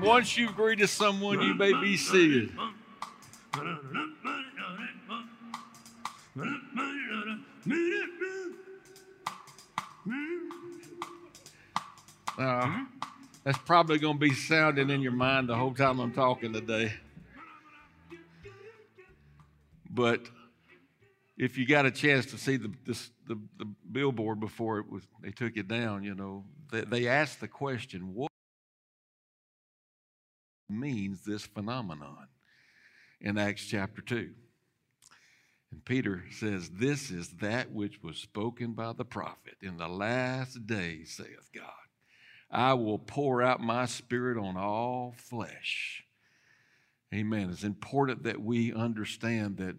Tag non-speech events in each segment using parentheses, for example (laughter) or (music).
And once you've greeted someone, you may be seated. Uh, that's probably going to be sounding in your mind the whole time I'm talking today. But if you got a chance to see the, this, the, the, billboard before it was, they took it down, you know, they, they asked the question, what means this phenomenon in Acts chapter 2? And Peter says, This is that which was spoken by the prophet. In the last days, saith God, I will pour out my spirit on all flesh. Amen. It's important that we understand that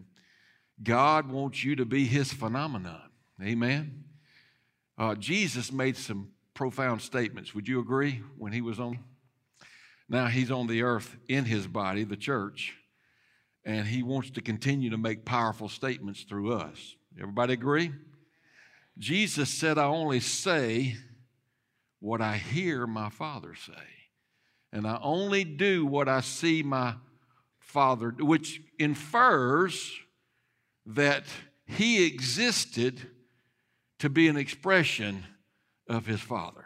God wants you to be his phenomenon. Amen. Uh, Jesus made some profound statements. Would you agree when he was on? Now he's on the earth in his body, the church and he wants to continue to make powerful statements through us. Everybody agree? Jesus said, I only say what I hear my Father say, and I only do what I see my Father, do." which infers that he existed to be an expression of his Father.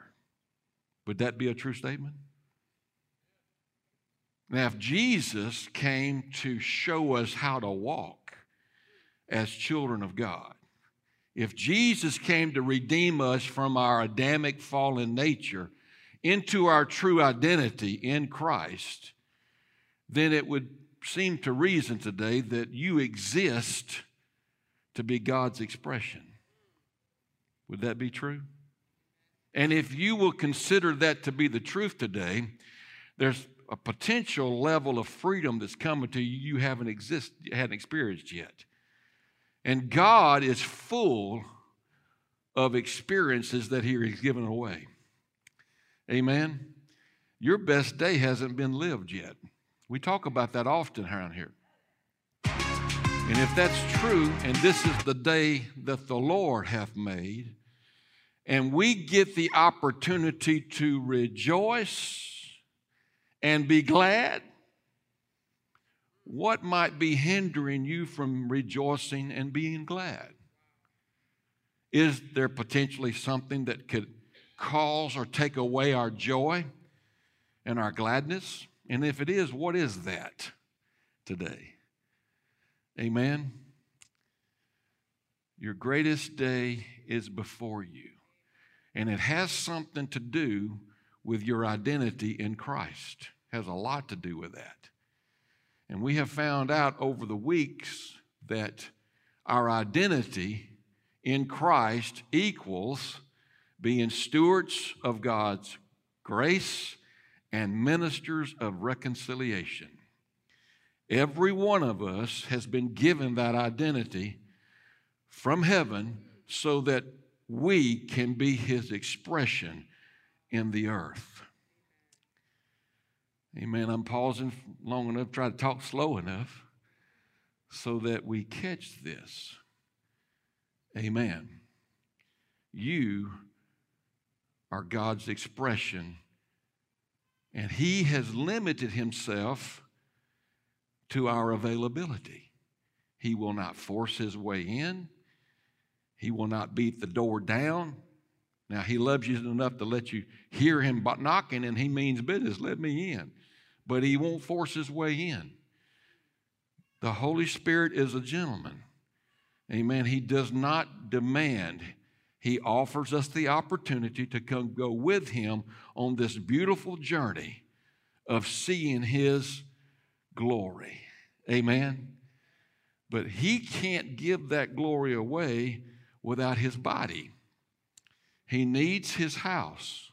Would that be a true statement? Now, if Jesus came to show us how to walk as children of God, if Jesus came to redeem us from our Adamic fallen nature into our true identity in Christ, then it would seem to reason today that you exist to be God's expression. Would that be true? And if you will consider that to be the truth today, there's a potential level of freedom that's coming to you you haven't exist hadn't experienced yet. And God is full of experiences that He has given away. Amen. Your best day hasn't been lived yet. We talk about that often around here. And if that's true, and this is the day that the Lord hath made, and we get the opportunity to rejoice and be glad? What might be hindering you from rejoicing and being glad? Is there potentially something that could cause or take away our joy and our gladness? And if it is, what is that today? Amen. Your greatest day is before you, and it has something to do with your identity in Christ has a lot to do with that. And we have found out over the weeks that our identity in Christ equals being stewards of God's grace and ministers of reconciliation. Every one of us has been given that identity from heaven so that we can be his expression in the earth. Amen. I'm pausing long enough, try to talk slow enough so that we catch this. Amen. You are God's expression, and He has limited Himself to our availability. He will not force His way in, He will not beat the door down. Now, He loves you enough to let you hear Him knocking, and He means business. Let me in but he won't force his way in. The Holy Spirit is a gentleman. Amen. He does not demand. He offers us the opportunity to come go with him on this beautiful journey of seeing his glory. Amen. But he can't give that glory away without his body. He needs his house.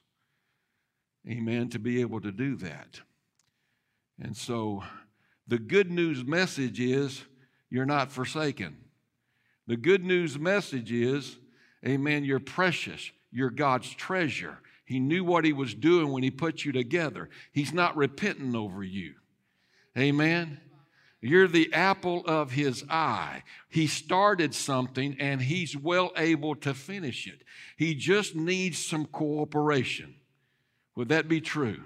Amen. To be able to do that. And so the good news message is you're not forsaken. The good news message is, amen, you're precious. You're God's treasure. He knew what He was doing when He put you together. He's not repenting over you. Amen. You're the apple of His eye. He started something and He's well able to finish it. He just needs some cooperation. Would that be true?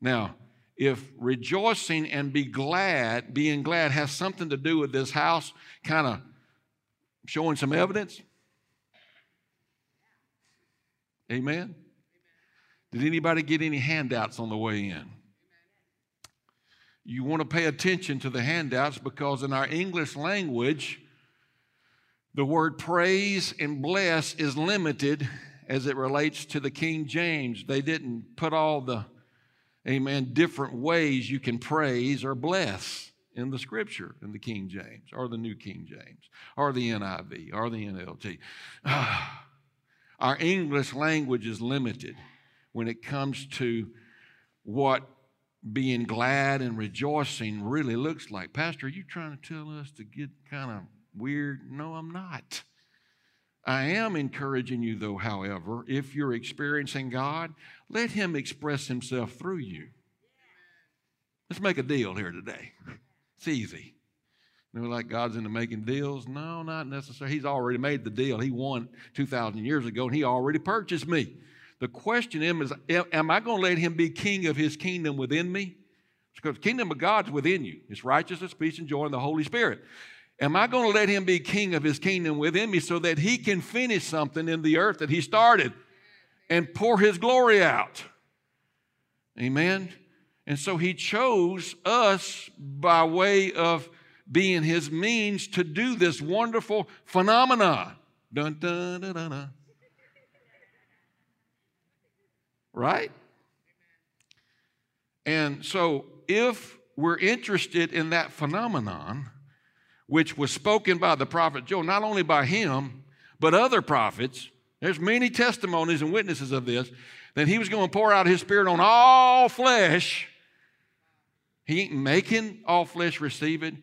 Now, if rejoicing and be glad, being glad, has something to do with this house kind of showing some evidence? Amen? Did anybody get any handouts on the way in? You want to pay attention to the handouts because in our English language, the word praise and bless is limited as it relates to the King James. They didn't put all the, amen, different ways you can praise or bless in the scripture in the King James or the New King James or the NIV or the NLT. (sighs) Our English language is limited when it comes to what being glad and rejoicing really looks like. Pastor, are you trying to tell us to get kind of weird? No, I'm not. I am encouraging you, though, however, if you're experiencing God, let Him express Himself through you. Let's make a deal here today. It's easy. You know, like God's into making deals? No, not necessarily. He's already made the deal. He won 2,000 years ago, and He already purchased me. The question is, am I going to let him be king of his kingdom within me? Because the kingdom of God's within you. It's righteousness, peace, and joy in the Holy Spirit. Am I going to let him be king of his kingdom within me so that he can finish something in the earth that he started and pour his glory out? Amen. And so he chose us by way of being his means to do this wonderful phenomenon. Dun, dun, dun, dun, dun. Right? And so, if we're interested in that phenomenon, which was spoken by the prophet Joel, not only by him, but other prophets, there's many testimonies and witnesses of this, that he was going to pour out his spirit on all flesh. He ain't making all flesh receive it,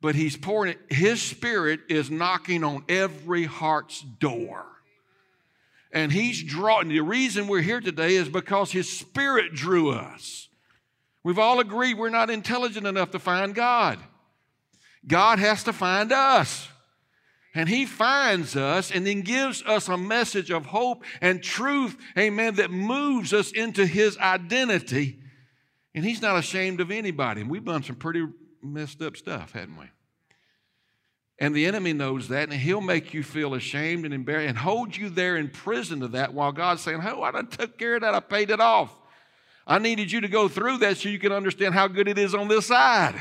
but he's pouring it. His spirit is knocking on every heart's door. And he's drawing. The reason we're here today is because his spirit drew us. We've all agreed we're not intelligent enough to find God. God has to find us. And he finds us and then gives us a message of hope and truth, amen, that moves us into his identity. And he's not ashamed of anybody. And we've done some pretty messed up stuff, hadn't we? And the enemy knows that, and he'll make you feel ashamed and embarrassed and hold you there in prison to that while God's saying, Oh, I done took care of that. I paid it off. I needed you to go through that so you can understand how good it is on this side.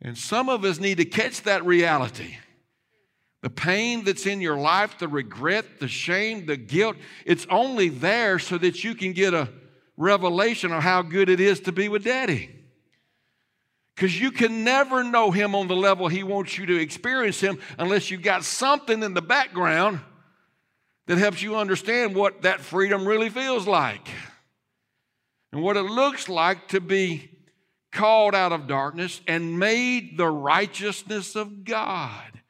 And some of us need to catch that reality. The pain that's in your life, the regret, the shame, the guilt, it's only there so that you can get a revelation of how good it is to be with daddy. Because you can never know Him on the level He wants you to experience Him unless you've got something in the background that helps you understand what that freedom really feels like and what it looks like to be called out of darkness and made the righteousness of God.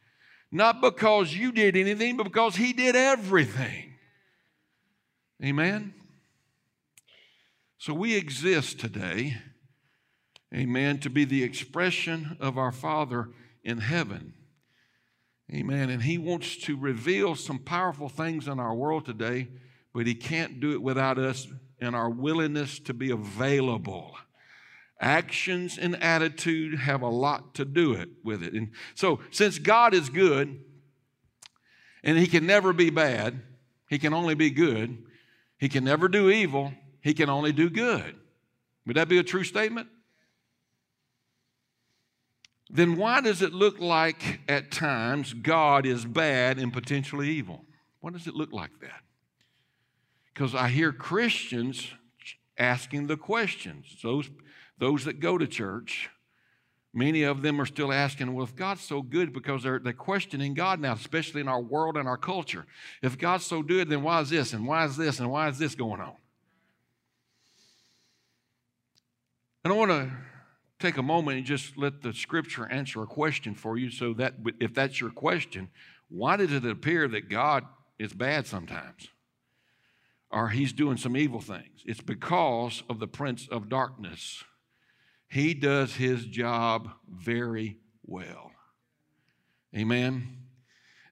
Not because you did anything, but because He did everything. Amen? So we exist today amen, to be the expression of our Father in heaven. Amen. And He wants to reveal some powerful things in our world today, but He can't do it without us and our willingness to be available. Actions and attitude have a lot to do it with it. And so, since God is good and He can never be bad, He can only be good, He can never do evil, He can only do good. Would that be a true statement? then why does it look like at times God is bad and potentially evil? Why does it look like that? Because I hear Christians asking the questions. Those, those that go to church, many of them are still asking, well, if God's so good, because they're, they're questioning God now, especially in our world and our culture. If God's so good, then why is this and why is this and why is this going on? And I want to take a moment and just let the scripture answer a question for you so that if that's your question, why does it appear that God is bad sometimes? Or he's doing some evil things? It's because of the prince of darkness. He does his job very well. Amen.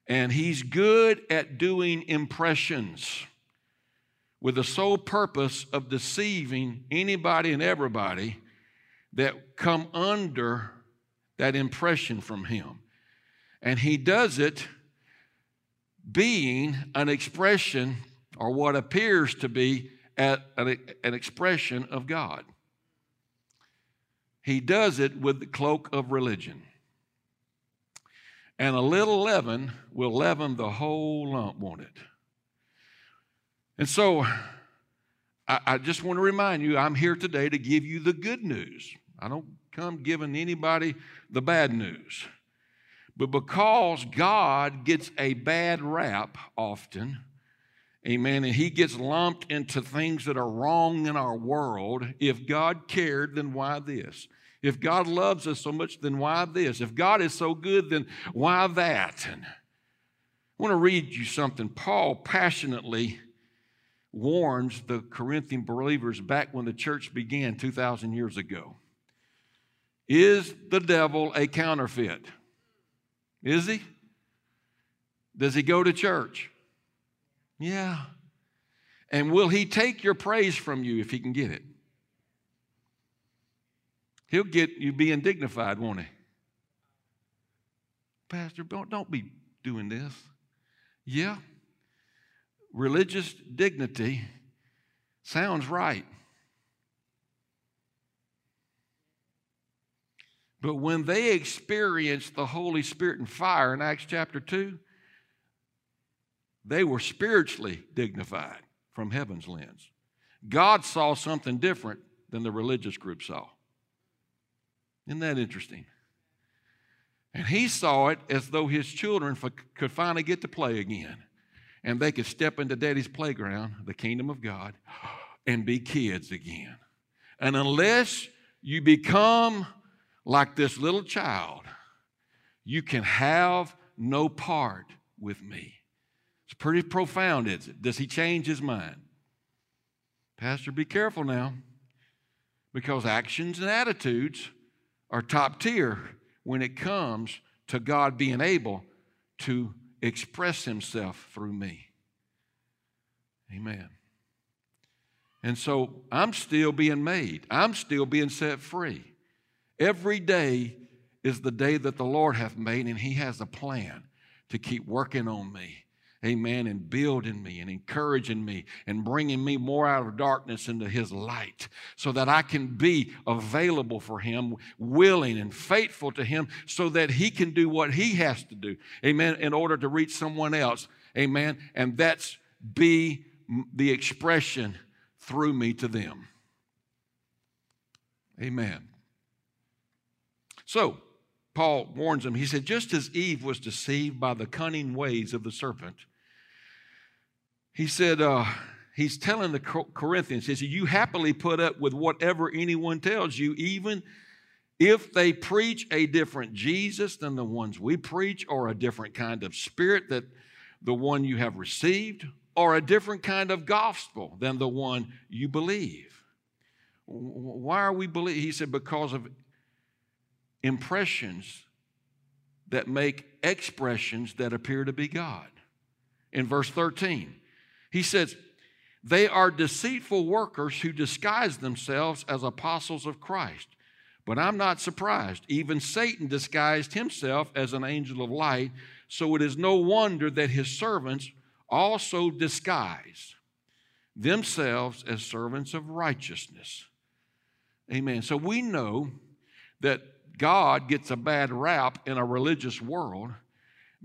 And he's good at doing impressions. with the sole purpose of deceiving anybody and everybody that come under that impression from him. And he does it being an expression or what appears to be an, expression of God. He does it with the cloak of religion. And a little leaven will leaven the whole lump, won't it? And so I, I, just want to remind you I'm here today to give you the good news. I don't come giving anybody the bad news. But because God gets a bad rap often, amen, and he gets lumped into things that are wrong in our world, if God cared, then why this? If God loves us so much, then why this? If God is so good, then why that? And I want to read you something. Paul passionately warns the Corinthian believers back when the church began 2,000 years ago. Is the devil a counterfeit? Is he? Does he go to church? Yeah. And will he take your praise from you if he can get it? He'll get you being dignified, won't he? Pastor, don't, don't be doing this. Yeah. Religious dignity sounds right. But when they experienced the Holy Spirit and fire in Acts chapter 2, they were spiritually dignified from heaven's lens. God saw something different than the religious group saw. Isn't that interesting? And he saw it as though his children could finally get to play again and they could step into daddy's playground, the kingdom of God, and be kids again. And unless you become like this little child, you can have no part with me. It's pretty profound, is it? Does he change his mind? Pastor, be careful now because actions and attitudes are top tier when it comes to God being able to express himself through me. Amen. And so I'm still being made, I'm still being set free. Every day is the day that the Lord hath made, and He has a plan to keep working on me. Amen. And building me and encouraging me and bringing me more out of darkness into His light so that I can be available for Him, willing and faithful to Him so that He can do what He has to do. Amen. In order to reach someone else. Amen. And that's be the expression through me to them. Amen. So, Paul warns them. He said, just as Eve was deceived by the cunning ways of the serpent, he said, uh, he's telling the Corinthians, he said, you happily put up with whatever anyone tells you, even if they preach a different Jesus than the ones we preach, or a different kind of spirit that the one you have received, or a different kind of gospel than the one you believe. Why are we believe? He said, because of impressions that make expressions that appear to be God. In verse 13, he says, They are deceitful workers who disguise themselves as apostles of Christ. But I'm not surprised. Even Satan disguised himself as an angel of light, so it is no wonder that his servants also disguise themselves as servants of righteousness. Amen. So we know that God gets a bad rap in a religious world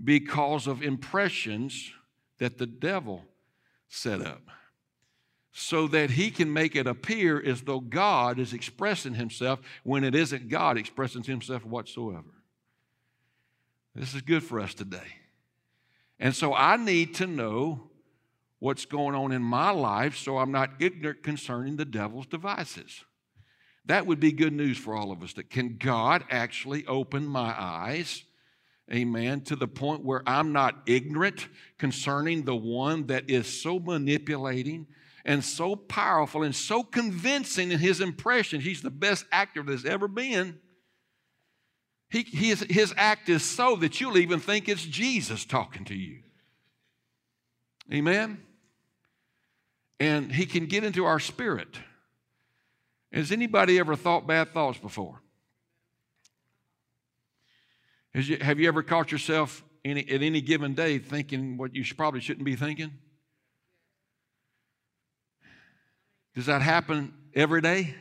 because of impressions that the devil set up so that he can make it appear as though God is expressing himself when it isn't God expressing himself whatsoever. This is good for us today. And so I need to know what's going on in my life so I'm not ignorant concerning the devil's devices. That would be good news for all of us. That can God actually open my eyes, amen, to the point where I'm not ignorant concerning the one that is so manipulating and so powerful and so convincing in his impression. He's the best actor that's ever been. He, his, his act is so that you'll even think it's Jesus talking to you. Amen? and he can get into our spirit. Has anybody ever thought bad thoughts before? You, have you ever caught yourself any, at any given day thinking what you should, probably shouldn't be thinking? Does that happen every day?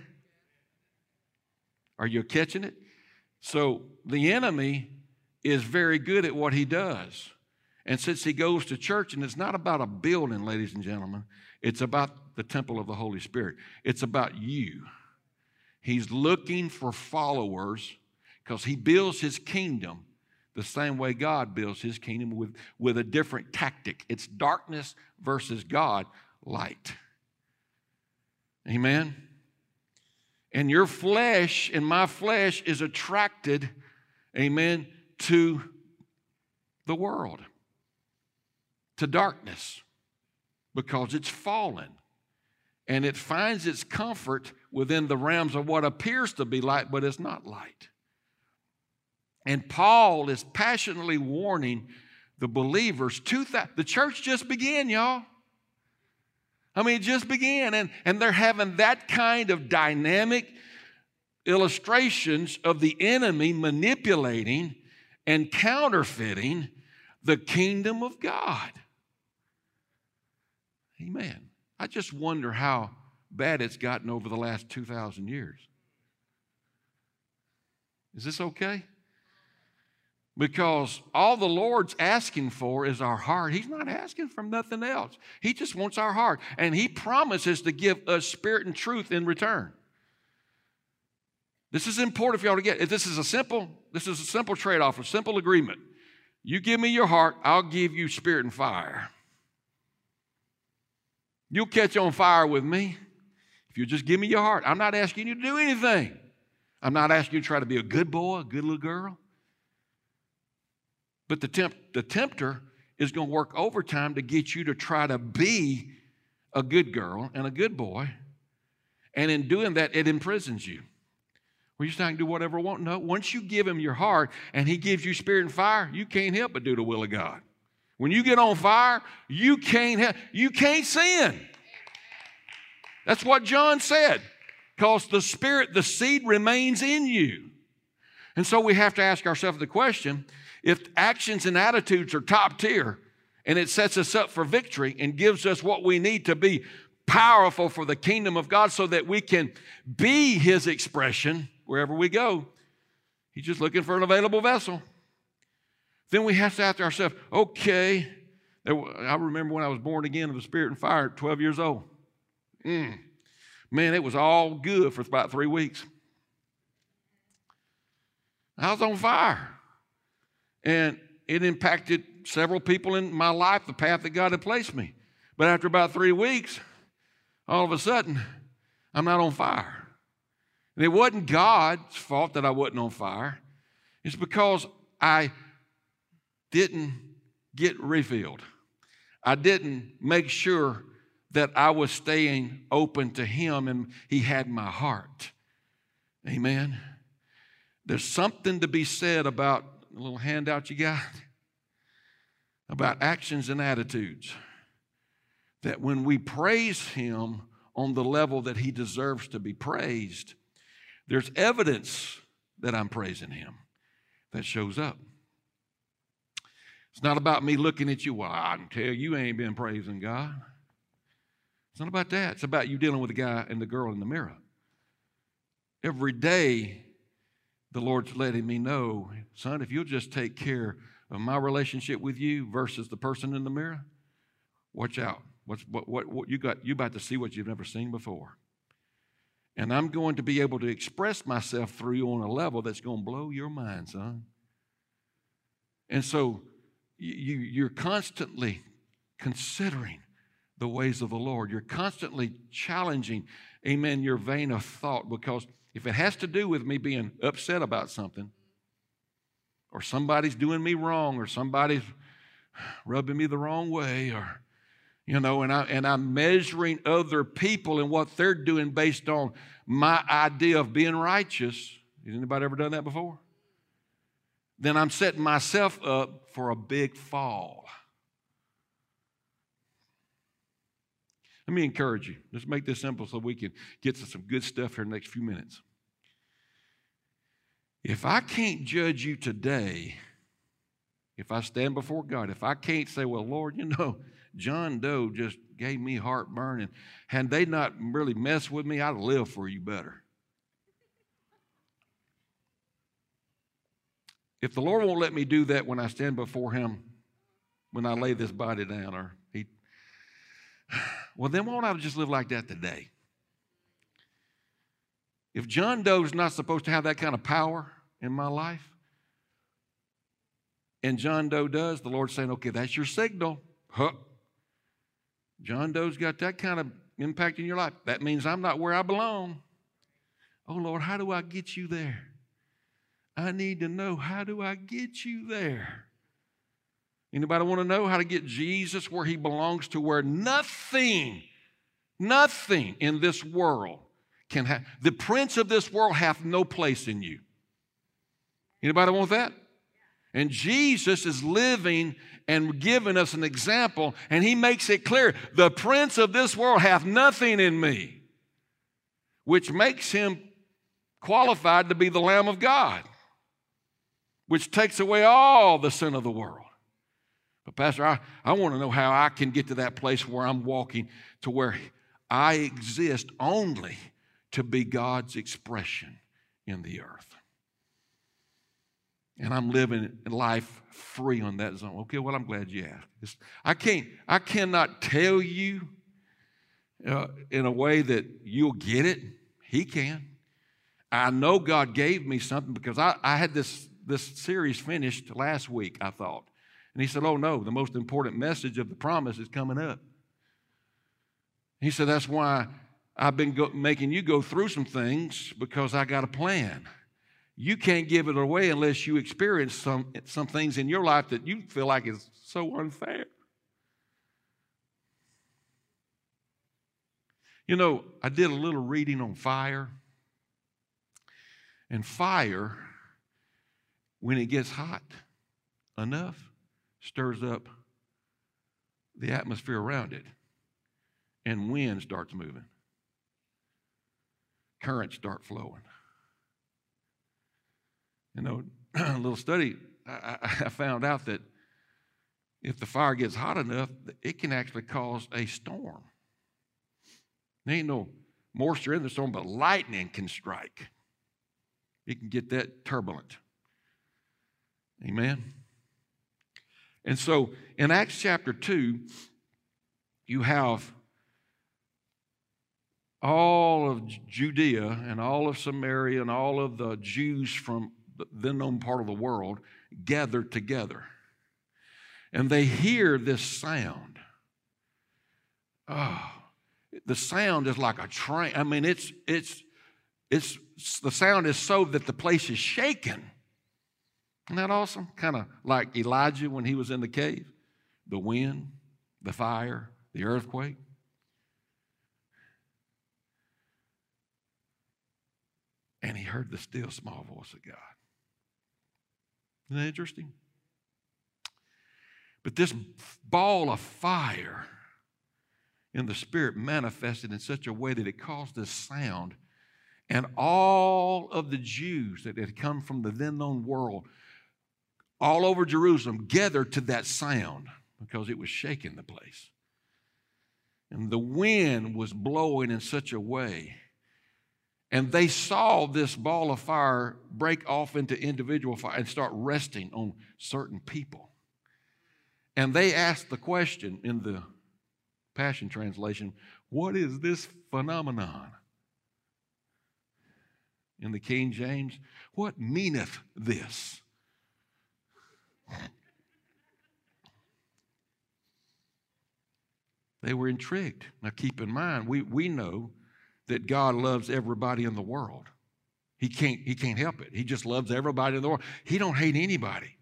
Are you catching it? So the enemy is very good at what he does. And since he goes to church, and it's not about a building, ladies and gentlemen, it's about the temple of the Holy Spirit. It's about you. He's looking for followers because he builds his kingdom the same way God builds his kingdom with, with a different tactic. It's darkness versus God, light. Amen? And your flesh and my flesh is attracted, amen, to the world, to darkness, because it's fallen. And it finds its comfort within the realms of what appears to be light, but it's not light. And Paul is passionately warning the believers. The church just began, y'all. I mean, it just began, and, and they're having that kind of dynamic illustrations of the enemy manipulating and counterfeiting the kingdom of God. Amen. I just wonder how bad it's gotten over the last 2,000 years. Is this okay? Because all the Lord's asking for is our heart. He's not asking for nothing else. He just wants our heart. And He promises to give us spirit and truth in return. This is important for y'all to get. This is a simple, this is a simple trade-off, a simple agreement. You give me your heart, I'll give you spirit and fire. You'll catch on fire with me if you just give me your heart. I'm not asking you to do anything. I'm not asking you to try to be a good boy, a good little girl. But the, temp- the tempter is going to work overtime to get you to try to be a good girl and a good boy. And in doing that, it imprisons you. Well, you can do whatever I want. No, once you give him your heart and he gives you spirit and fire, you can't help but do the will of God. When you get on fire, you can't help, you can't sin. That's what John said. Because the spirit, the seed remains in you. And so we have to ask ourselves the question if actions and attitudes are top tier and it sets us up for victory and gives us what we need to be powerful for the kingdom of God so that we can be His expression wherever we go, He's just looking for an available vessel. Then we have to ask ourselves, okay, I remember when I was born again of the Spirit and fire at 12 years old. Mm. Man, it was all good for about three weeks. I was on fire. And it impacted several people in my life, the path that God had placed me. But after about three weeks, all of a sudden, I'm not on fire. And it wasn't God's fault that I wasn't on fire. It's because I didn't get refilled. I didn't make sure that I was staying open to Him and He had my heart. Amen. There's something to be said about a little handout you got about actions and attitudes. That when we praise Him on the level that He deserves to be praised, there's evidence that I'm praising Him that shows up. It's not about me looking at you, well, I can tell you ain't been praising God. It's not about that. It's about you dealing with the guy and the girl in the mirror. Every day, the Lord's letting me know, son, if you'll just take care of my relationship with you versus the person in the mirror, watch out. What's, what, what, what you got? You about to see what you've never seen before. And I'm going to be able to express myself through you on a level that's going to blow your mind, son. And so you, you're constantly considering the ways of the Lord. You're constantly challenging, amen, your vein of thought because if it has to do with me being upset about something, or somebody's doing me wrong, or somebody's rubbing me the wrong way, or you know, and I and I'm measuring other people and what they're doing based on my idea of being righteous. Has anybody ever done that before? Then I'm setting myself up for a big fall. Let me encourage you. Let's make this simple so we can get to some good stuff here in the next few minutes. If I can't judge you today, if I stand before God, if I can't say, well, Lord, you know, John Doe just gave me heartburn, and had they not really messed with me, I'd live for you better. If the Lord won't let me do that when I stand before Him, when I lay this body down, or well, then won't I just live like that today? If John Doe's not supposed to have that kind of power in my life, and John Doe does, the Lord's saying, okay, that's your signal. Huh. John Doe's got that kind of impact in your life. That means I'm not where I belong. Oh Lord, how do I get you there? I need to know how do I get you there? Anybody want to know how to get Jesus where he belongs to where nothing, nothing in this world can have the prince of this world hath no place in you. Anybody want that? And Jesus is living and giving us an example, and he makes it clear the prince of this world hath nothing in me, which makes him qualified to be the Lamb of God which takes away all the sin of the world. But, Pastor, I, I want to know how I can get to that place where I'm walking to where I exist only to be God's expression in the earth. And I'm living life free on that zone. Okay, well, I'm glad you asked. I can't, I cannot tell you uh, in a way that you'll get it. He can. I know God gave me something because I, I had this this series finished last week, I thought. And he said, Oh, no, the most important message of the promise is coming up. He said, That's why I've been go- making you go through some things because I got a plan. You can't give it away unless you experience some, some things in your life that you feel like is so unfair. You know, I did a little reading on fire, and fire when it gets hot enough, stirs up the atmosphere around it, and wind starts moving. Currents start flowing. You know, (clears throat) a little study, I, (laughs) I found out that if the fire gets hot enough, it can actually cause a storm. There ain't no moisture in the storm, but lightning can strike. It can get that turbulent. Amen. And so in Acts chapter 2, you have all of Judea and all of Samaria and all of the Jews from the then known part of the world gathered together. And they hear this sound. Oh, the sound is like a train. I mean, it's it's it's the sound is so that the place is shaken. Isn't that awesome? Kind of like Elijah when he was in the cave the wind, the fire, the earthquake. And he heard the still small voice of God. Isn't that interesting? But this ball of fire in the Spirit manifested in such a way that it caused this sound. And all of the Jews that had come from the then known world all over Jerusalem gathered to that sound because it was shaking the place. And the wind was blowing in such a way. And they saw this ball of fire break off into individual fire and start resting on certain people. And they asked the question in the Passion Translation what is this phenomenon? In the King James, what meaneth this? (laughs) They were intrigued. Now, keep in mind, we, we know that God loves everybody in the world. He can't, he can't help it. He just loves everybody in the world. He don't hate anybody.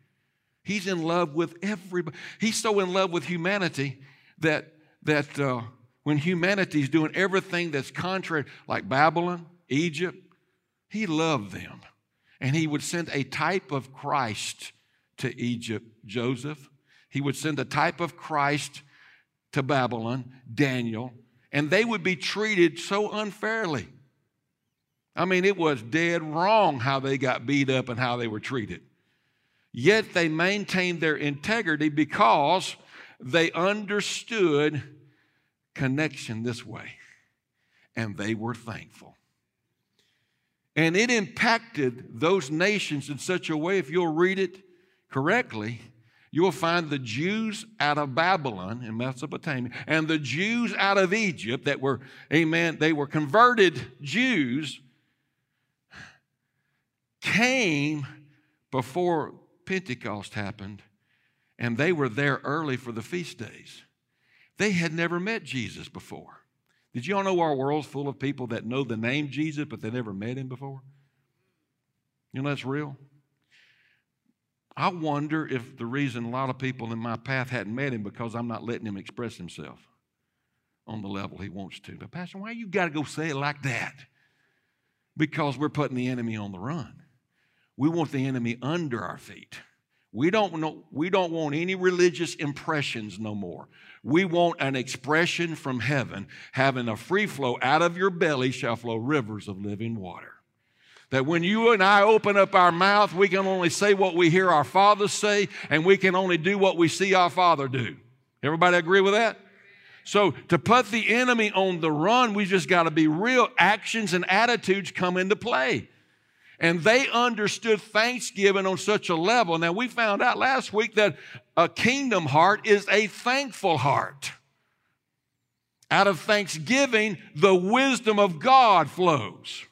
He's in love with everybody. He's so in love with humanity that, that uh, when humanity is doing everything that's contrary, like Babylon, Egypt, he loved them. And he would send a type of Christ to Egypt, Joseph. He would send a type of Christ to Babylon, Daniel. and they would be treated so unfairly. I mean, it was dead wrong how they got beat up and how they were treated. Yet they maintained their integrity because they understood connection this way, and they were thankful. And it impacted those nations in such a way, if you'll read it correctly, you will find the Jews out of Babylon in Mesopotamia and the Jews out of Egypt that were, amen, they were converted Jews, came before Pentecost happened, and they were there early for the feast days. They had never met Jesus before. Did you all know our world's full of people that know the name Jesus, but they never met him before? You know that's real? I wonder if the reason a lot of people in my path hadn't met him because I'm not letting him express himself on the level he wants to. But Pastor, why you got to go say it like that? Because we're putting the enemy on the run. We want the enemy under our feet. We don't, know, we don't want any religious impressions no more. We want an expression from heaven, having a free flow out of your belly shall flow rivers of living water. That when you and I open up our mouth, we can only say what we hear our Father say, and we can only do what we see our Father do. Everybody agree with that? So, to put the enemy on the run, we just got to be real. Actions and attitudes come into play. And they understood thanksgiving on such a level. Now, we found out last week that a kingdom heart is a thankful heart. Out of thanksgiving, the wisdom of God flows.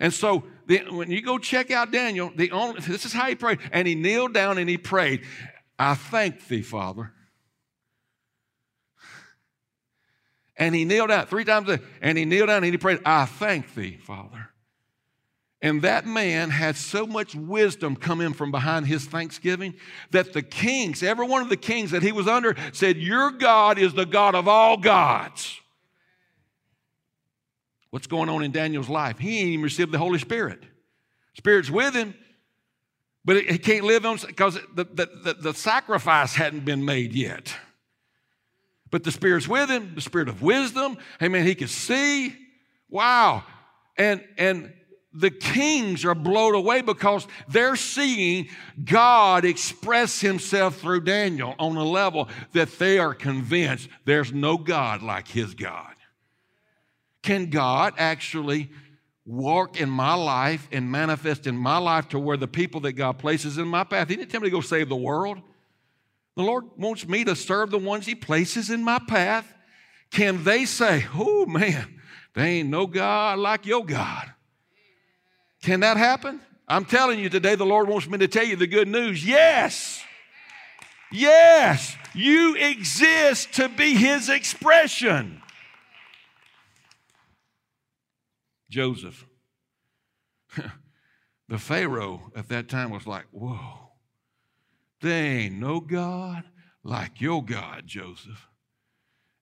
And so, the, when you go check out Daniel, the only, this is how he prayed. And he kneeled down and he prayed, I thank thee, Father. And he kneeled down three times, and he kneeled down and he prayed, I thank thee, Father. And that man had so much wisdom come in from behind his thanksgiving that the kings, every one of the kings that he was under, said, Your God is the God of all gods. What's going on in Daniel's life? He ain't even received the Holy Spirit. Spirit's with him, but he can't live on because the, the, the, the sacrifice hadn't been made yet. But the Spirit's with him, the Spirit of wisdom. Amen. He could see. Wow. And and the kings are blown away because they're seeing God express himself through Daniel on a level that they are convinced there's no God like his God. Can God actually walk in my life and manifest in my life to where the people that God places in my path? He didn't tell me to go save the world. The Lord wants me to serve the ones He places in my path. Can they say, oh man, there ain't no God like your God? Can that happen? I'm telling you today, the Lord wants me to tell you the good news. Yes. Yes. You exist to be His expression. Joseph. (laughs) the Pharaoh at that time was like, whoa, there ain't no God like your God, Joseph.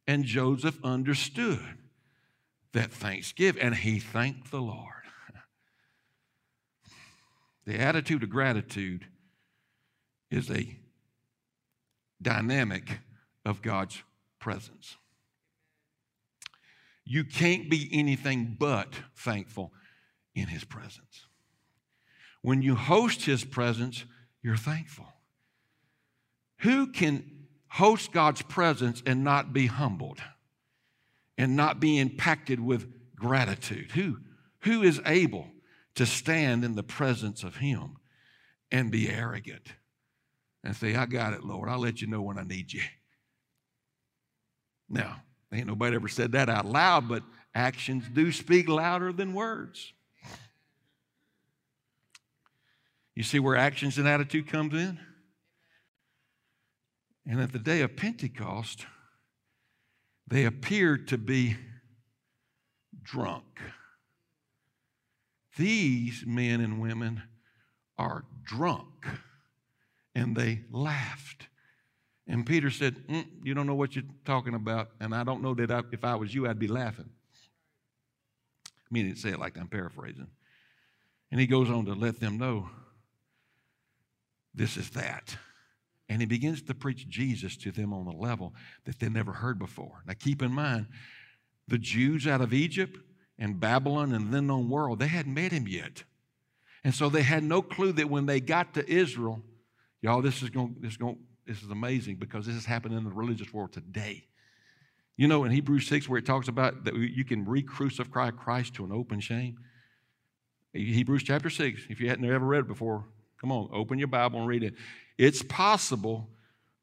And Joseph understood that thanksgiving, and he thanked the Lord. (laughs) The attitude of gratitude is a dynamic of God's presence. You can't be anything but thankful in His presence. When you host His presence, you're thankful. Who can host God's presence and not be humbled and not be impacted with gratitude? Who, who is able? to stand in the presence of Him and be arrogant and say, I got it, Lord. I'll let you know when I need you. Now, ain't nobody ever said that out loud, but actions do speak louder than words. You see where actions and attitude comes in? And at the day of Pentecost, they appeared to be drunk. These men and women are drunk. And they laughed. And Peter said, mm, You don't know what you're talking about. And I don't know that I, if I was you, I'd be laughing. I mean, he didn't say it like I'm paraphrasing. And he goes on to let them know this is that. And he begins to preach Jesus to them on a level that they never heard before. Now, keep in mind, the Jews out of Egypt and Babylon and the known world, they hadn't met him yet. And so they had no clue that when they got to Israel, y'all, this is going, going, this is amazing because this is happening in the religious world today. You know, in Hebrews 6, where it talks about that you can re crucify Christ to an open shame. Hebrews chapter 6, if you hadn't ever read it before, come on, open your Bible and read it. It's possible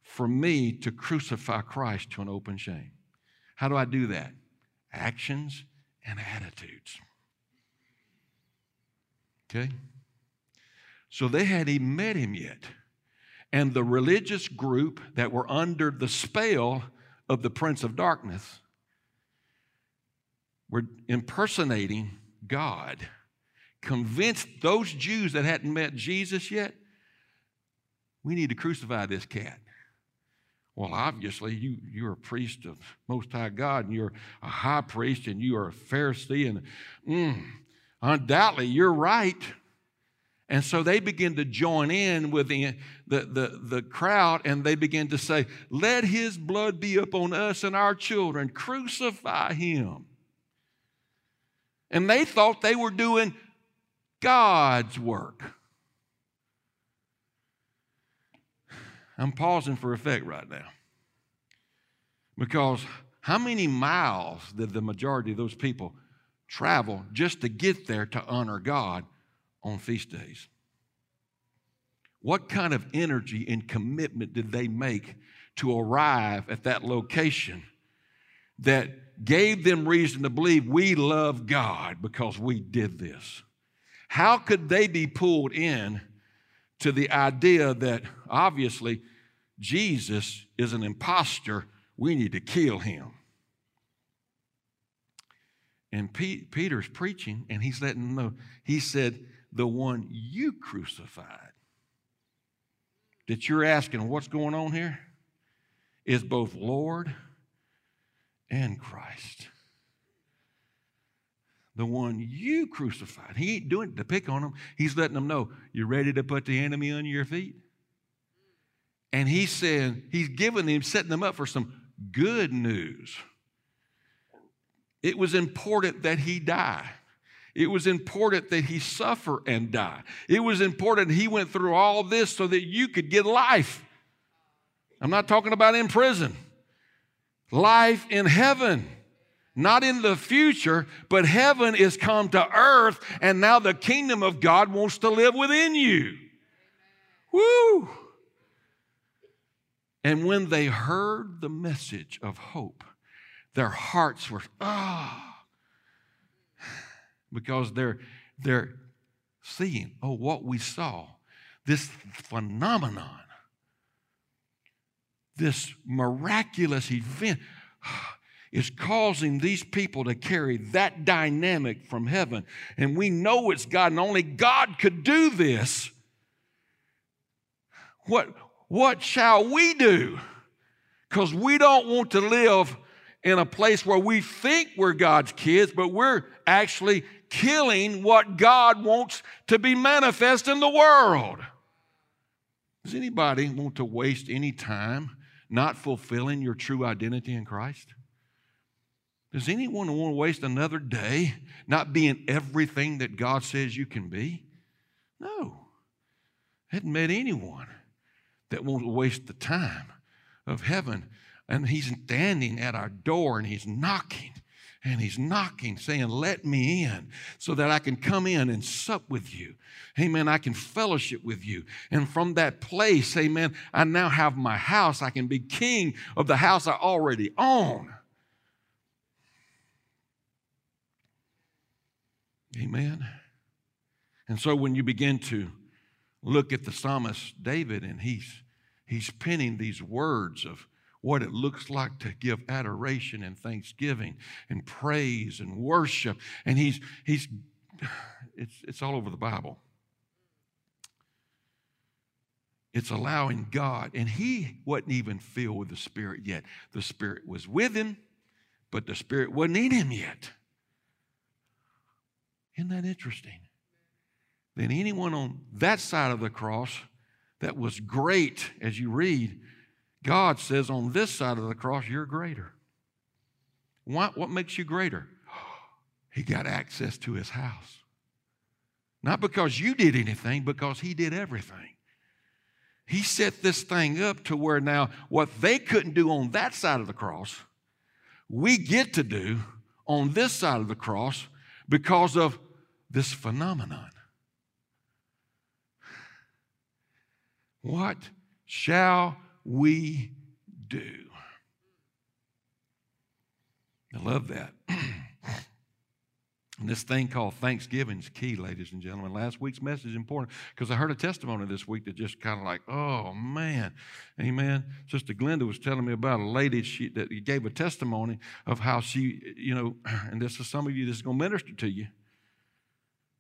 for me to crucify Christ to an open shame. How do I do that? Actions and attitudes. Okay? So they hadn't even met him yet. And the religious group that were under the spell of the prince of darkness were impersonating God, convinced those Jews that hadn't met Jesus yet, we need to crucify this cat. Well, obviously, you, you're a priest of Most High God, and you're a high priest, and you are a Pharisee, and mm, undoubtedly, you're right. And so they begin to join in with the, the, the, the, crowd and they begin to say, Let his blood be upon us and our children. Crucify him. And they thought they were doing God's work. I'm pausing for effect right now. Because how many miles did the majority of those people travel just to get there to honor God on feast days? What kind of energy and commitment did they make to arrive at that location that gave them reason to believe we love God because we did this? How could they be pulled in to the idea that obviously Jesus is an impostor, we need to kill him? And Peter's preaching, and he's letting them know. He said, The one you crucified, that you're asking what's going on here, is both Lord and Christ. The one you crucified. He ain't doing it to pick on them. He's letting them know, you're ready to put the enemy under your feet? And he's saying, he's giving them, setting them up for some good news. It was important that he die. It was important that he suffer and die. It was important he went through all this so that you could get life. I'm not talking about in prison. Life in heaven. Not in the future, but heaven is come to earth, and now the kingdom of God wants to live within you. Woo! And when they heard the message of hope, their hearts were, ah, oh, because they're, they're seeing, oh, what we saw, this phenomenon, this miraculous event (sighs) is causing these people to carry that dynamic from heaven. And we know it's God, and only God could do this. What, what shall we do? Because we don't want to live in a place where we think we're God's kids, but we're actually killing what God wants to be manifest in the world. Does anybody want to waste any time not fulfilling your true identity in Christ? Does anyone want to waste another day not being everything that God says you can be? No. I hadn't met anyone that won't waste the time of heaven and he's standing at our door and he's knocking and he's knocking, saying, Let me in so that I can come in and sup with you. Amen. I can fellowship with you. And from that place, amen, I now have my house. I can be king of the house I already own. Amen. And so when you begin to look at the psalmist David and he's he's penning these words of what it looks like to give adoration and thanksgiving and praise and worship. And he's, he's (sighs) it's, it's all over the Bible. It's allowing God, and he wasn't even filled with the Spirit yet. The Spirit was with him, but the Spirit wasn't in him yet. Isn't that interesting? Then anyone on that side of the cross that was great, as you read, God says on this side of the cross, you're greater. What, what makes you greater? He got access to his house. Not because you did anything, because he did everything. He set this thing up to where now what they couldn't do on that side of the cross, we get to do on this side of the cross because of this phenomenon. What shall we do? I love that. And this thing called Thanksgiving is key, ladies and gentlemen. Last week's message is important because I heard a testimony this week that just kind of like, oh man, amen. Sister Glenda was telling me about a lady she, that gave a testimony of how she, you know, (clears throat) and this is some of you that's going to minister to you.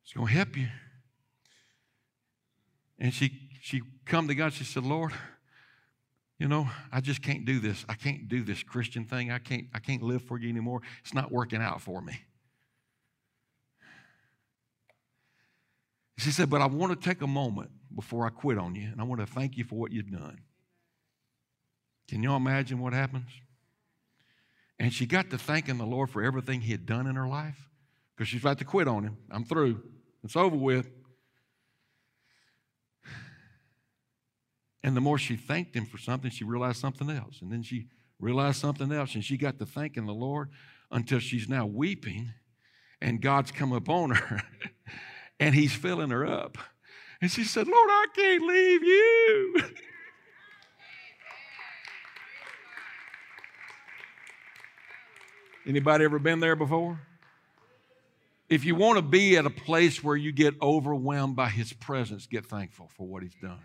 It's going to help you. And she she come to God. She said, Lord, you know, I just can't do this. I can't do this Christian thing. I can't I can't live for you anymore. It's not working out for me. She said, But I want to take a moment before I quit on you, and I want to thank you for what you've done. Can y'all imagine what happens? And she got to thanking the Lord for everything He had done in her life because she's about to quit on Him. I'm through, it's over with. And the more she thanked Him for something, she realized something else. And then she realized something else, and she got to thanking the Lord until she's now weeping, and God's come upon her. (laughs) and he's filling her up. And she said, Lord, I can't leave you. (laughs) Anybody ever been there before? If you want to be at a place where you get overwhelmed by his presence, get thankful for what he's done.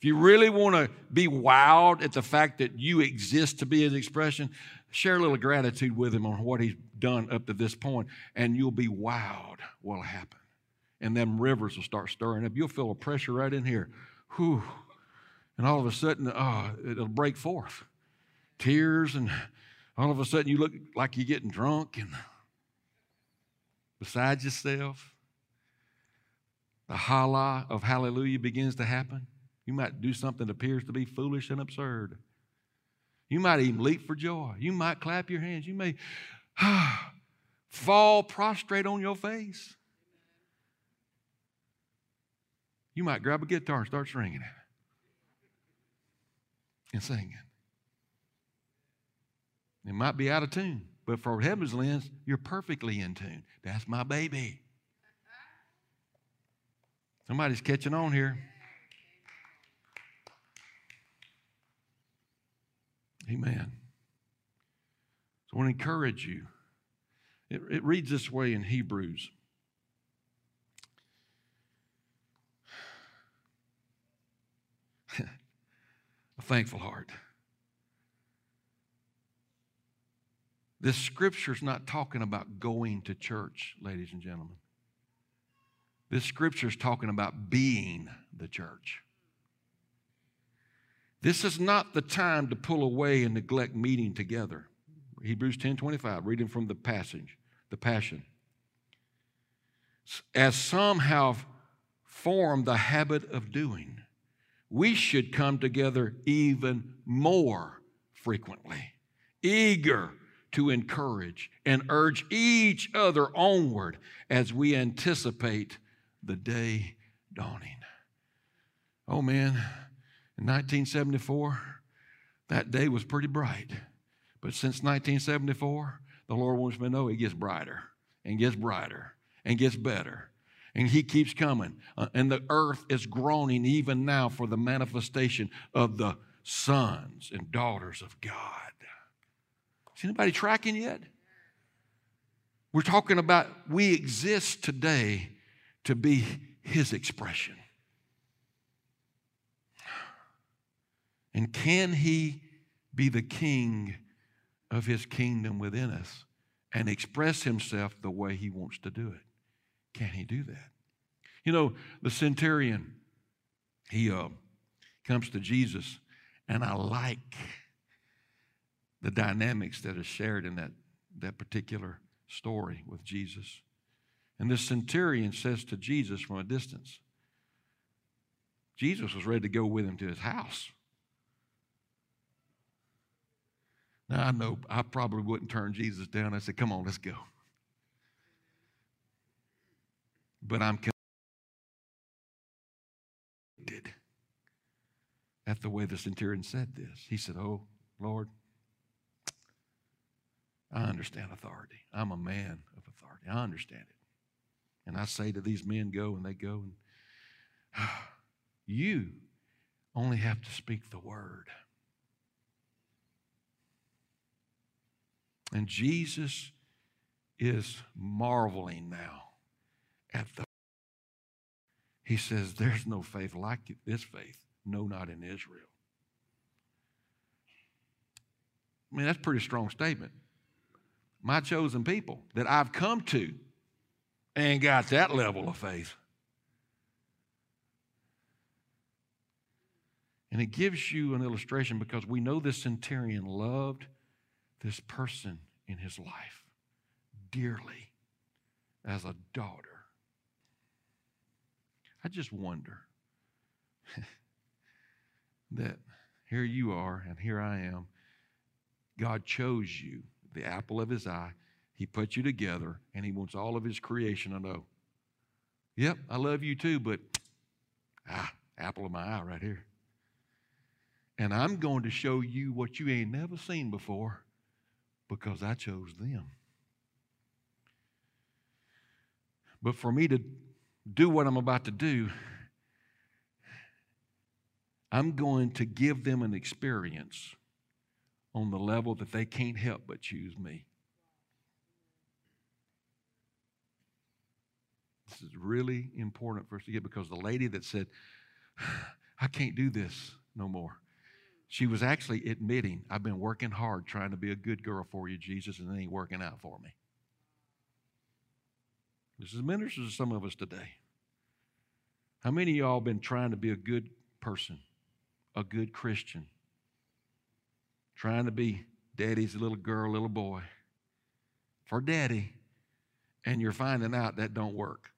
If you really want to be wowed at the fact that you exist to be his expression, share a little gratitude with him on what he's done up to this point, and you'll be wowed what'll happen and them rivers will start stirring up. You'll feel a pressure right in here. Whew. And all of a sudden, oh, it'll break forth. Tears, and all of a sudden you look like you're getting drunk and beside yourself. The hala of hallelujah begins to happen. You might do something that appears to be foolish and absurd. You might even leap for joy. You might clap your hands. You may (sighs) fall prostrate on your face. You might grab a guitar and start stringing it and singing. It might be out of tune, but for heaven's lens, you're perfectly in tune. That's my baby. Somebody's catching on here. Amen. So I want to encourage you. It, it reads this way in Hebrews (sighs) a thankful heart. This scripture is not talking about going to church, ladies and gentlemen. This scripture is talking about being the church. This is not the time to pull away and neglect meeting together. Hebrews 10 25, reading from the passage, the Passion. As some have formed the habit of doing we should come together even more frequently, eager to encourage and urge each other onward as we anticipate the day dawning. Oh man, in 1974, that day was pretty bright. But since 1974, the Lord wants me to know it gets brighter and gets brighter and gets better and he keeps coming. Uh, and the earth is groaning even now for the manifestation of the sons and daughters of God. Is anybody tracking yet? We're talking about we exist today to be his expression. And can he be the king of his kingdom within us and express himself the way he wants to do it? Can he do that? You know, the centurion, he uh, comes to Jesus, and I like the dynamics that are shared in that, that particular story with Jesus. And this centurion says to Jesus from a distance, Jesus was ready to go with him to his house. Now, I know I probably wouldn't turn Jesus down. I said, Come on, let's go. But I'm convicted at the way the centurion said this. He said, Oh, Lord, I understand authority. I'm a man of authority. I understand it. And I say to these men, Go, and they go. And (sighs) you only have to speak the word. And Jesus is marveling now at the. He says, There's no faith like this faith. No, not in Israel. I mean, that's a pretty strong statement. My chosen people that I've come to ain't got that level of faith. And it gives you an illustration because we know this centurion loved this person in his life dearly as a daughter. I just wonder (laughs) that here you are and here I am. God chose you, the apple of his eye. He put you together and he wants all of his creation to know. Yep, I love you too, but (tsk) ah, apple of my eye right here. And I'm going to show you what you ain't never seen before because I chose them. But for me to do what I'm about to do, I'm going to give them an experience on the level that they can't help but choose me. This is really important for us to get because the lady that said, (sighs) I can't do this no more. She was actually admitting, I've been working hard trying to be a good girl for you, Jesus, and it ain't working out for me. This is ministers to some of us today. How many of y'all been trying to be a good person, a good Christian, trying to be daddy's little girl, little boy for daddy, and you're finding out that don't work?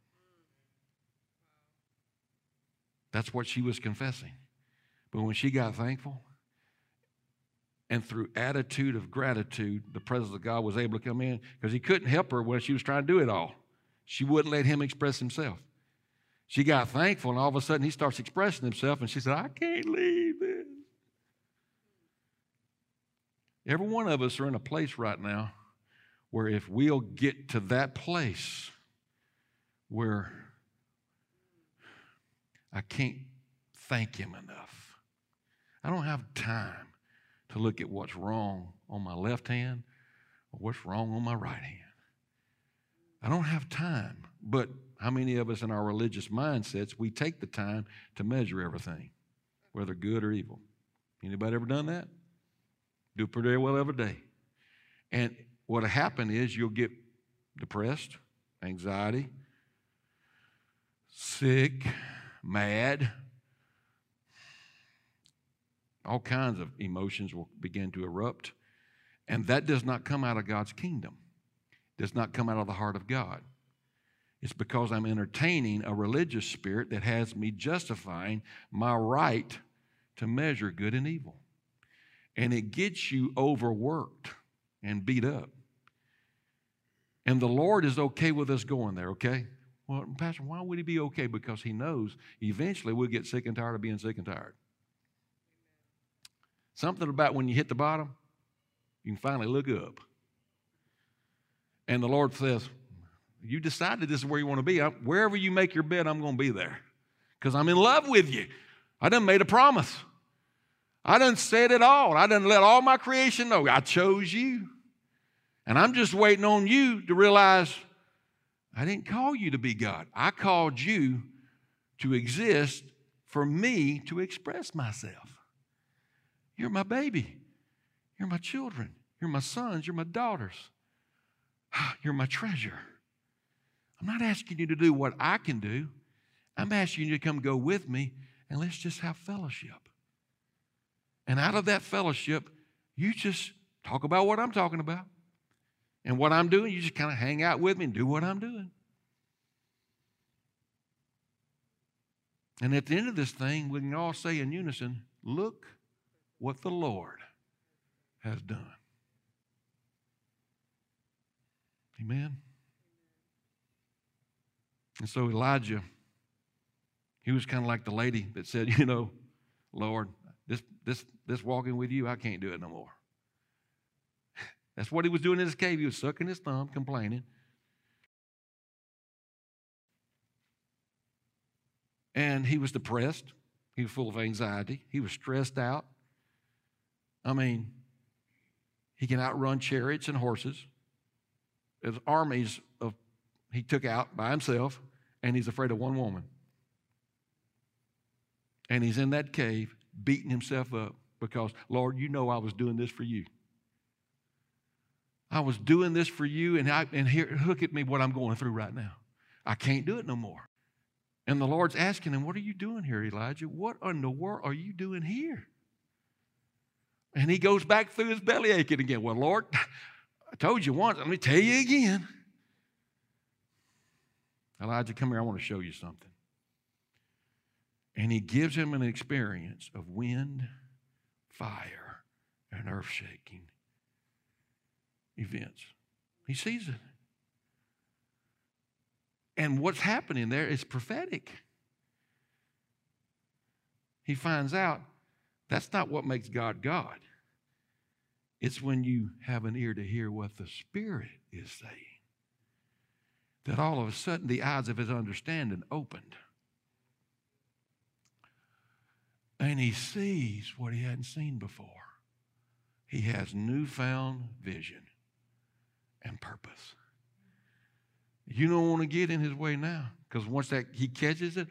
That's what she was confessing. But when she got thankful, and through attitude of gratitude, the presence of God was able to come in because he couldn't help her when she was trying to do it all. She wouldn't let him express himself. She got thankful, and all of a sudden he starts expressing himself, and she said, I can't leave this. Every one of us are in a place right now where if we'll get to that place where I can't thank him enough, I don't have time to look at what's wrong on my left hand or what's wrong on my right hand. I don't have time. But how many of us in our religious mindsets, we take the time to measure everything, whether good or evil? Anybody ever done that? Do pretty well every day. And what'll happen is you'll get depressed, anxiety, sick, mad, all kinds of emotions will begin to erupt. And that does not come out of God's kingdom, it does not come out of the heart of God. It's because I'm entertaining a religious spirit that has me justifying my right to measure good and evil. And it gets you overworked and beat up. And the Lord is okay with us going there, okay? Well, Pastor, why would he be okay? Because he knows eventually we'll get sick and tired of being sick and tired. Something about when you hit the bottom, you can finally look up. And the Lord says, You decided this is where you want to be. I'm, wherever you make your bed, I'm going to be there because I'm in love with you. I done made a promise. I done said it all. I done let all my creation know I chose you. And I'm just waiting on you to realize I didn't call you to be God. I called you to exist for me to express myself. You're my baby. You're my children. You're my sons. You're my daughters. (sighs) You're my treasure. I'm not asking you to do what I can do. I'm asking you to come go with me and let's just have fellowship. And out of that fellowship, you just talk about what I'm talking about. And what I'm doing, you just kind of hang out with me and do what I'm doing. And at the end of this thing, we can all say in unison, Look what the Lord has done. Amen. And so Elijah, he was kind of like the lady that said, (laughs) you know, Lord, this this this walking with you, I can't do it no more. (laughs) That's what he was doing in his cave. He was sucking his thumb, complaining. And he was depressed. He was full of anxiety. He was stressed out. I mean, he can outrun chariots and horses. There's armies of he took out by himself, and he's afraid of one woman. And he's in that cave beating himself up because, Lord, you know I was doing this for you. I was doing this for you, and, I, and here, look at me what I'm going through right now. I can't do it no more. And the Lord's asking him, What are you doing here, Elijah? What in the world are you doing here? And he goes back through his belly aching again. Well, Lord, I told you once, let me tell you again. Elijah, come here, I want to show you something. And he gives him an experience of wind, fire, and earth shaking events. He sees it. And what's happening there is prophetic. He finds out that's not what makes God God. It's when you have an ear to hear what the Spirit is saying that all of a sudden the eyes of his understanding opened. And he sees what he hadn't seen before. He has newfound vision and purpose. You don't want to get in his way now because once that he catches it,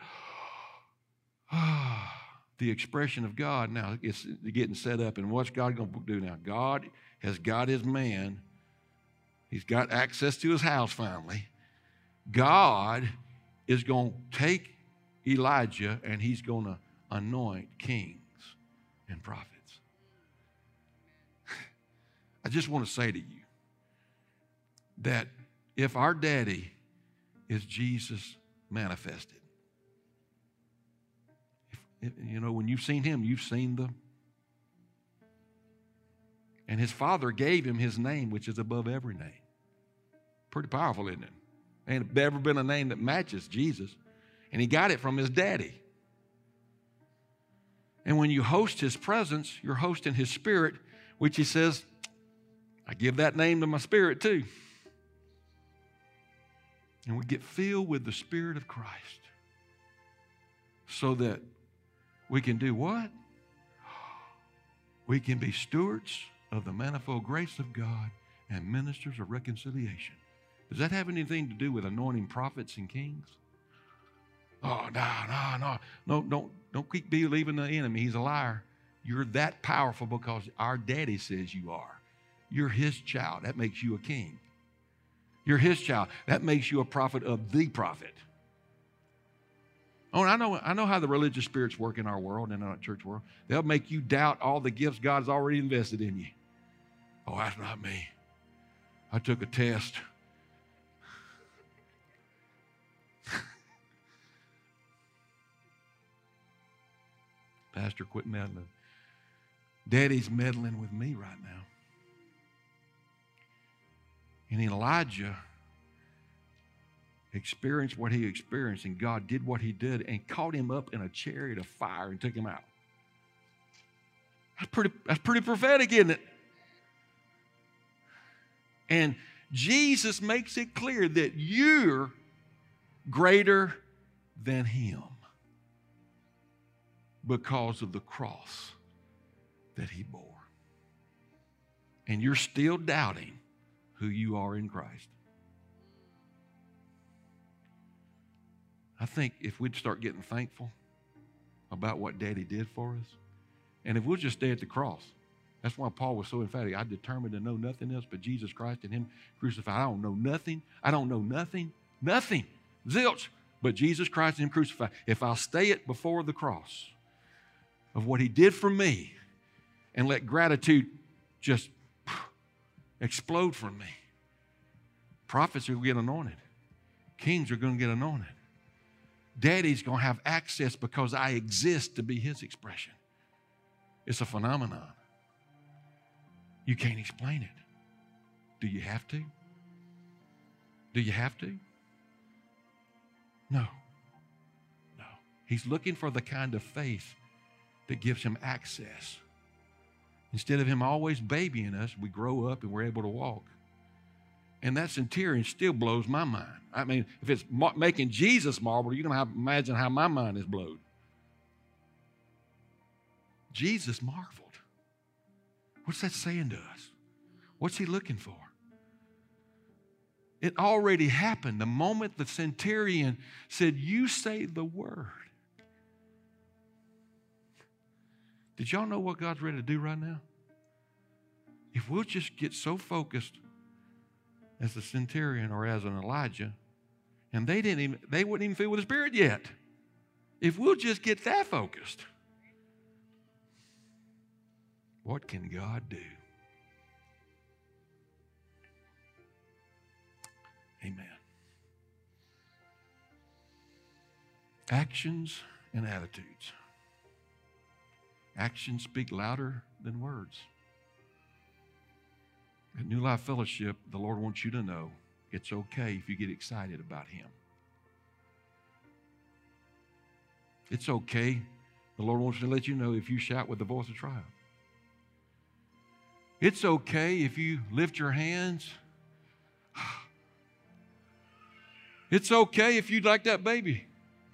(gasps) ah, the expression of God now is getting set up. And what's God going to do now? God has got his man. He's got access to his house finally. God is going to take Elijah and he's going to anoint kings and prophets. (laughs) I just want to say to you, that if our daddy is Jesus manifested, if, if, you know, when you've seen him, you've seen the. And his father gave him his name, which is above every name. Pretty powerful, isn't it? Ain't ever been a name that matches Jesus. And he got it from his daddy. And when you host his presence, you're hosting his spirit, which he says, I give that name to my spirit too. And we get filled with the Spirit of Christ so that we can do what? We can be stewards of the manifold grace of God and ministers of reconciliation. Does that have anything to do with anointing prophets and kings? Oh, no, no, no. No, don't, don't keep believing the enemy. He's a liar. You're that powerful because our daddy says you are. You're his child. That makes you a king. You're his child. That makes you a prophet of the prophet. Oh, I know, I know how the religious spirits work in our world and in our church world. They'll make you doubt all the gifts God's already invested in you. Oh, that's not me. I took a test. (laughs) Pastor, quit meddling. Daddy's meddling with me right now. And Elijah experienced what he experienced, and God did what he did and caught him up in a chariot of fire and took him out. That's pretty, that's pretty prophetic, isn't it? And Jesus makes it clear that you're greater than him because of the cross that he bore. And you're still doubting who you are in Christ. I think if we'd start getting thankful about what Daddy did for us, and if we'll just stay at the cross, that's why Paul was so emphatic. I determined to know nothing else but Jesus Christ and Him crucified. I don't know nothing. I don't know nothing, nothing, zilch, but Jesus Christ and Him crucified. If I'll stay it before the cross of what He did for me and let gratitude just explode from me. Prophets to get anointed, kings are going to get anointed. Daddy's going to have access because I exist to be his expression. It's a phenomenon. You can't explain it. Do you have to? Do you have to? No. No. He's looking for the kind of faith that gives him access. Instead of him always babying us, we grow up and we're able to walk. And that centurion still blows my mind. I mean, if it's making Jesus marvel, you can imagine how my mind is blown. Jesus marveled. What's that saying to us? What's he looking for? It already happened. The moment the centurion said, You say the word. Did y'all know what God's ready to do right now? If we'll just get so focused as a centurion or as an Elijah, and they didn't even they wouldn't even feel the Spirit yet. If we'll just get that focused, what can God do? Amen. Actions and attitudes. Actions speak louder than words. At New Life Fellowship, the Lord wants you to know it's okay if you get excited about Him. It's okay. The Lord wants to let you know if you shout with the voice of triumph. It's okay if you lift your hands. (sighs) It's okay if you'd like that baby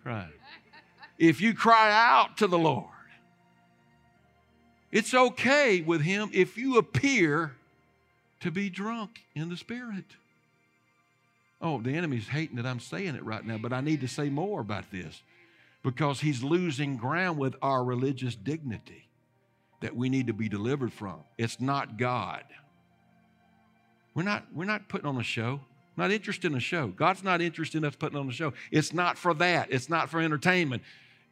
crying. If you cry out to the Lord. It's okay with Him if you appear to be drunk in the Spirit. Oh, the enemy's hating that I'm saying it right now, but I need to say more about this because he's losing ground with our religious dignity that we need to be delivered from. It's not God. We're not, we're not putting on a show. Not interested in a show. God's not interested in us putting on a show. It's not for that. It's not for entertainment.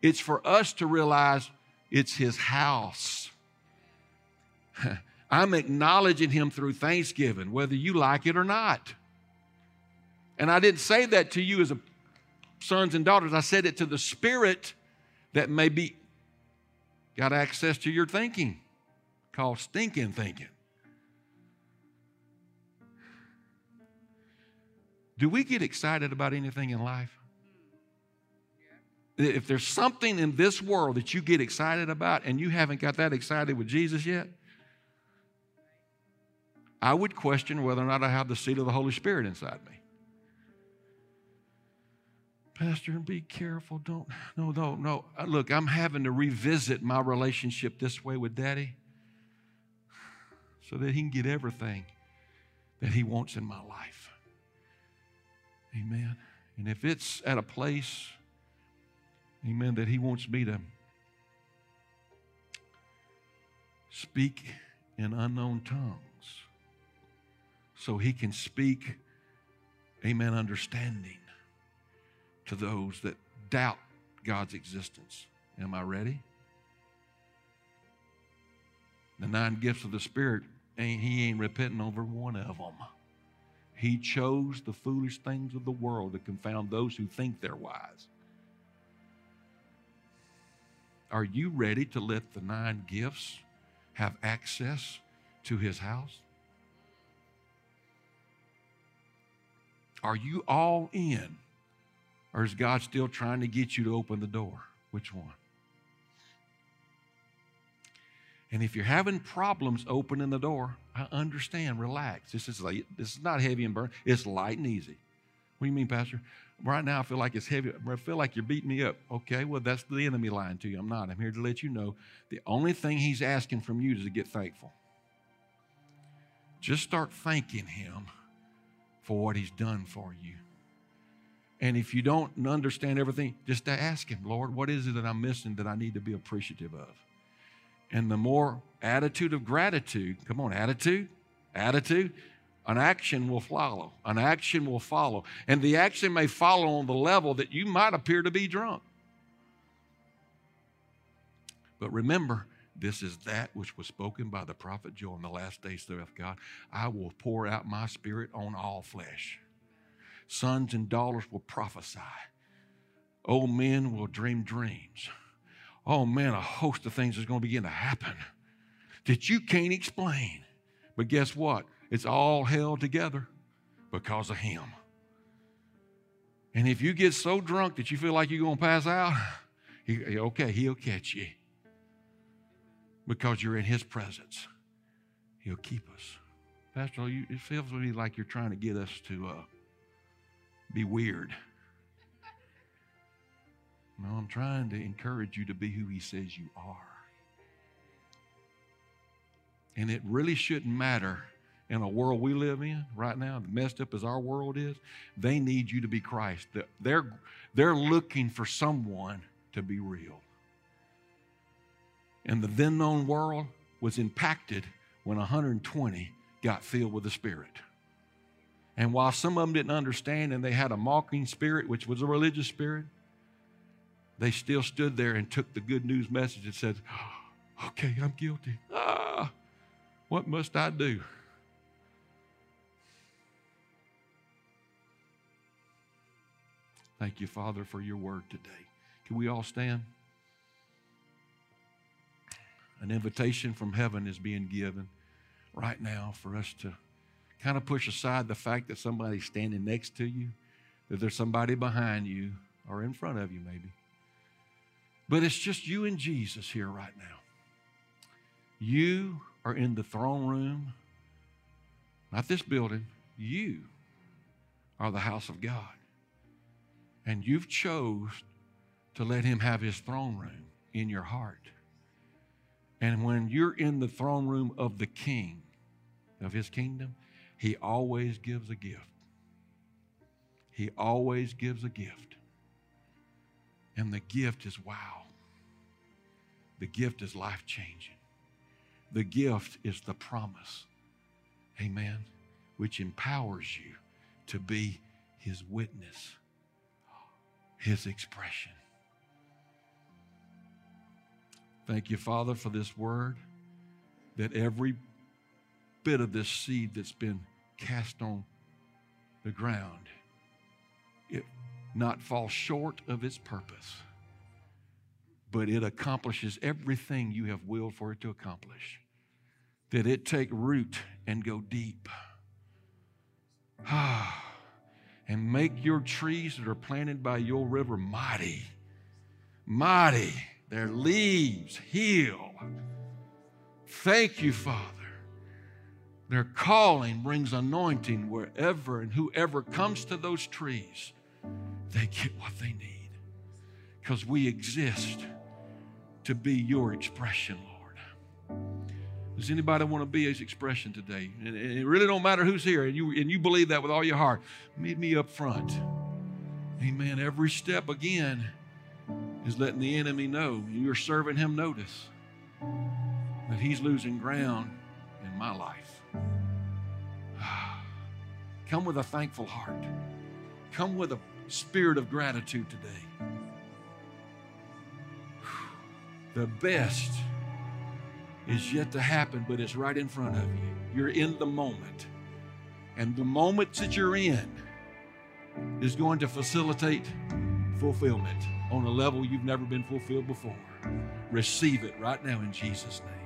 It's for us to realize it's His house. (laughs) I'm acknowledging Him through thanksgiving, whether you like it or not. And I didn't say that to you as a sons and daughters. I said it to the spirit that may be got access to your thinking, called stinking thinking. Do we get excited about anything in life? If there's something in this world that you get excited about and you haven't got that excited with Jesus yet, I would question whether or not I have the seed of the Holy Spirit inside me. Pastor, be careful. Don't, no, no, no. Uh, look, I'm having to revisit my relationship this way with Daddy so that He can get everything that He wants in my life. Amen. And if it's at a place, amen, that He wants me to speak in unknown tongues so He can speak, amen, understanding to those that doubt God's existence. Am I ready? The nine gifts of the Spirit, ain't, He ain't repenting over one of them. He chose the foolish things of the world to confound those who think they're wise. Are you ready to let the nine gifts have access to his house? Are you all in? Or is God still trying to get you to open the door? Which one? And if you're having problems opening the door, I understand. Relax. This is like, this is not heavy and burn. It's light and easy. What do you mean, Pastor? Right now, I feel like it's heavy. I feel like you're beating me up. Okay, well, that's the enemy lying to you. I'm not. I'm here to let you know the only thing he's asking from you is to get thankful. Just start thanking him for what he's done for you. And if you don't understand everything, just ask him, Lord, what is it that I'm missing that I need to be appreciative of? And the more attitude of gratitude, come on, attitude, attitude, an action will follow. An action will follow. And the action may follow on the level that you might appear to be drunk. But remember, this is that which was spoken by the prophet Joel in the last days, saith God. I will pour out my spirit on all flesh. Sons and daughters will prophesy. Old men will dream dreams oh man, a host of things is going to begin to happen that you can't explain. But guess what? It's all held together because of Him. And if you get so drunk that you feel like you're going to pass out, (laughs) he, okay, he'll catch you because you're in his presence. He'll keep us. Pastor, you, it feels to me like you're trying to get us to uh, be weird. No, I'm trying to encourage you to be who he says you are. And it really shouldn't matter in a world we live in right now, messed up as our world is, they need you to be Christ. They're, they're looking for someone to be real. And the then known world was impacted when 120 got filled with the Spirit. And while some of them didn't understand and they had a mocking spirit, which was a religious spirit, they still stood there and took the good news message and said, Okay, I'm guilty. Ah, what must I do? Thank you, Father, for your word today. Can we all stand? An invitation from heaven is being given right now for us to kind of push aside the fact that somebody's standing next to you, that there's somebody behind you or in front of you, maybe. But it's just you and Jesus here right now. You are in the throne room, not this building. You are the house of God. And you've chose to let him have his throne room in your heart. And when you're in the throne room of the king of his kingdom, he always gives a gift. He always gives a gift. And the gift is wow. The gift is life changing. The gift is the promise. Amen. Which empowers you to be his witness, his expression. Thank you, Father, for this word, that every bit of this seed that's been cast on the ground, it not fall short of its purpose, but it accomplishes everything you have willed for it to accomplish. That it take root and go deep. Ah, and make your trees that are planted by your river mighty. Mighty their leaves heal. Thank you, Father. Their calling brings anointing wherever and whoever comes to those trees, they get what they need. Because we exist to be your expression, Lord. Does anybody want to be his expression today? And it really don't matter who's here, and you, and you believe that with all your heart. Meet me up front. Amen. Every step again is letting the enemy know you're serving him notice that he's losing ground in my life. (sighs) Come with a thankful heart. Come with a spirit of gratitude today. (sighs) The best is yet to happen, but it's right in front of you. You're in the moment. And the moment that you're in is going to facilitate fulfillment on a level you've never been fulfilled before. Receive it right now in Jesus' name.